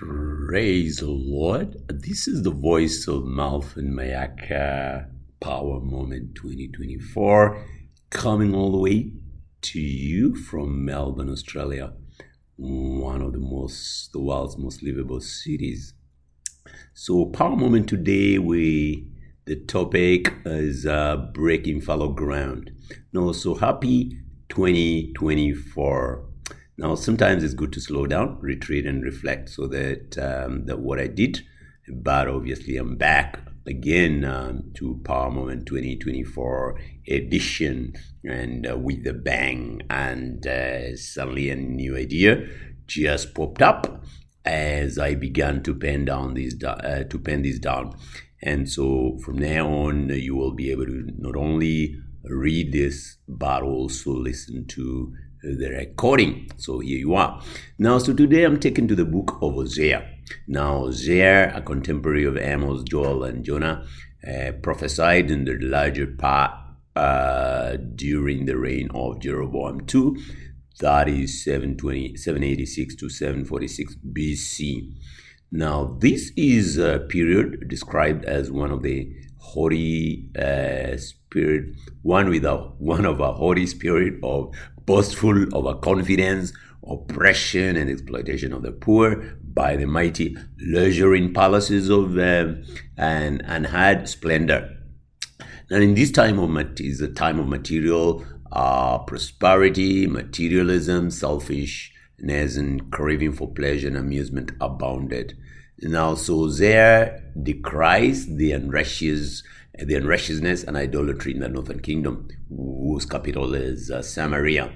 Praise the Lord. This is the voice of Malvin Mayaka Power Moment 2024 coming all the way to you from Melbourne, Australia, one of the most, the world's most livable cities. So, Power Moment today, we the topic is uh, breaking fallow ground. No, so happy 2024. Now, sometimes it's good to slow down, retreat, and reflect so that, um, that what I did, but obviously I'm back again um, to Power Moment 2024 edition and uh, with a bang. And uh, suddenly a new idea just popped up as I began to pen down these uh, to pen these down. And so from now on, you will be able to not only read this but also listen to the recording. So here you are. Now, so today I'm taken to the book of Hosea. Now, Hosea, a contemporary of Amos, Joel, and Jonah, uh, prophesied in the larger part uh, during the reign of Jeroboam II, that is 720, 786 to 746 BC. Now, this is a period described as one of the haughty uh, spirit, one with a one of a holy spirit of boastful of a confidence, oppression, and exploitation of the poor by the mighty luxury palaces of uh, and and had splendor. Now, in this time of is a time of material uh, prosperity, materialism, selfishness, and craving for pleasure and amusement abounded. Now, so there decries the unrighteous the unrighteousness and idolatry in the northern kingdom, whose capital is uh, Samaria.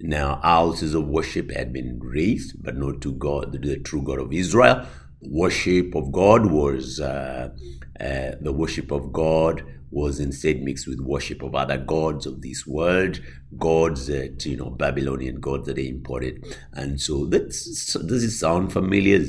Now, houses of worship had been raised, but not to God, the true God of Israel. Worship of God was uh, uh, the worship of God was instead mixed with worship of other gods of this world, gods that you know Babylonian gods that they imported, and so that's does it sound familiar?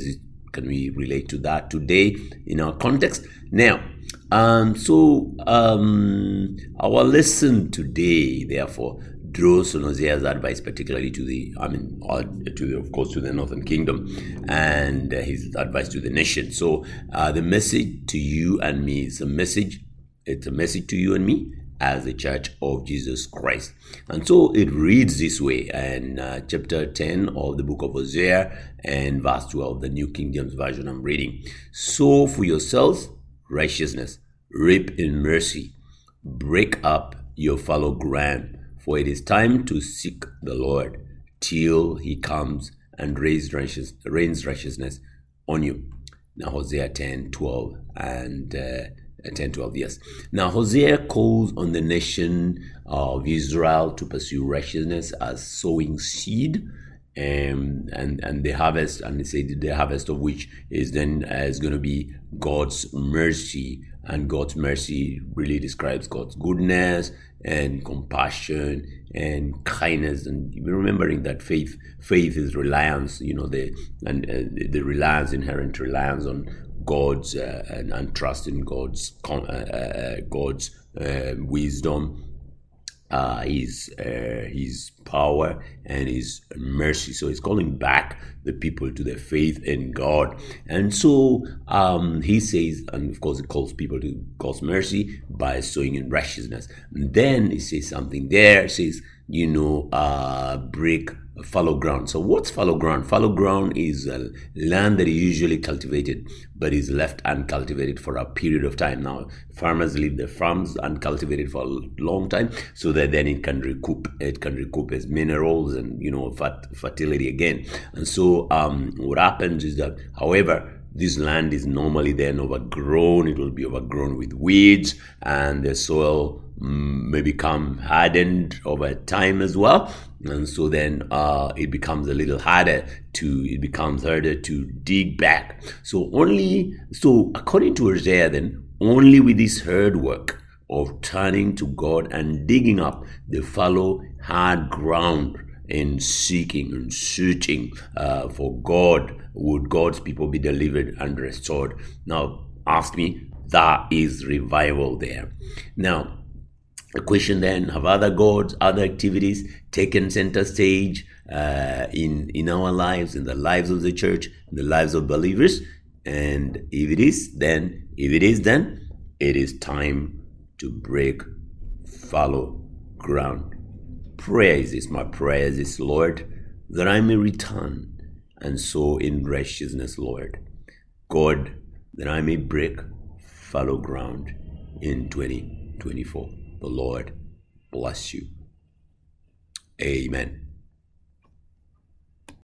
Can we relate to that today in our context? Now, um, so um, our lesson today, therefore, draws on Hosea's advice, particularly to the, I mean, uh, to the, of course, to the Northern Kingdom, and uh, his advice to the nation. So uh, the message to you and me is a message. It's a message to you and me as the Church of Jesus Christ. And so it reads this way in uh, chapter 10 of the book of Hosea and verse 12, the New King James Version I'm reading. Sow for yourselves righteousness reap in mercy, break up your fallow ground, for it is time to seek the Lord till he comes and rains, righteous, rains righteousness on you. Now, Hosea 10 12 and uh, 10 12, years. Now, Hosea calls on the nation of Israel to pursue righteousness as sowing seed. Um, and and the harvest and they say the harvest of which is then uh, is going to be God's mercy and God's mercy really describes God's goodness and compassion and kindness and remembering that faith faith is reliance you know the and uh, the reliance inherent reliance on God's uh, and, and, trust in God's uh, uh, God's uh, wisdom uh, his uh, his power and his mercy. So he's calling back the people to their faith in God. And so um, he says, and of course, he calls people to God's mercy by sowing in righteousness. And then he says something there. He says, you know, break fallow ground. So what's fallow ground? Fallow ground is a land that is usually cultivated, but is left uncultivated for a period of time. Now, farmers leave their farms uncultivated for a long time, so that then it can recoup. It can recoup its minerals and you know fertility again. And so um, what happens is that, however, this land is normally then overgrown. It will be overgrown with weeds, and the soil mm, may become hardened over time as well. And so then uh, it becomes a little harder to it becomes harder to dig back. So only so according to Hosea then only with this hard work of turning to God and digging up the fallow hard ground and seeking and searching uh, for God would God's people be delivered and restored now ask me that is revival there now the question then have other gods, other activities taken center stage uh, in in our lives, in the lives of the church, in the lives of believers. And if it is, then if it is, then it is time to break fallow ground. Prayer is this. My prayer is Lord, that I may return and sow in righteousness, Lord. God, that I may break fallow ground in 2024. The Lord bless you. Amen.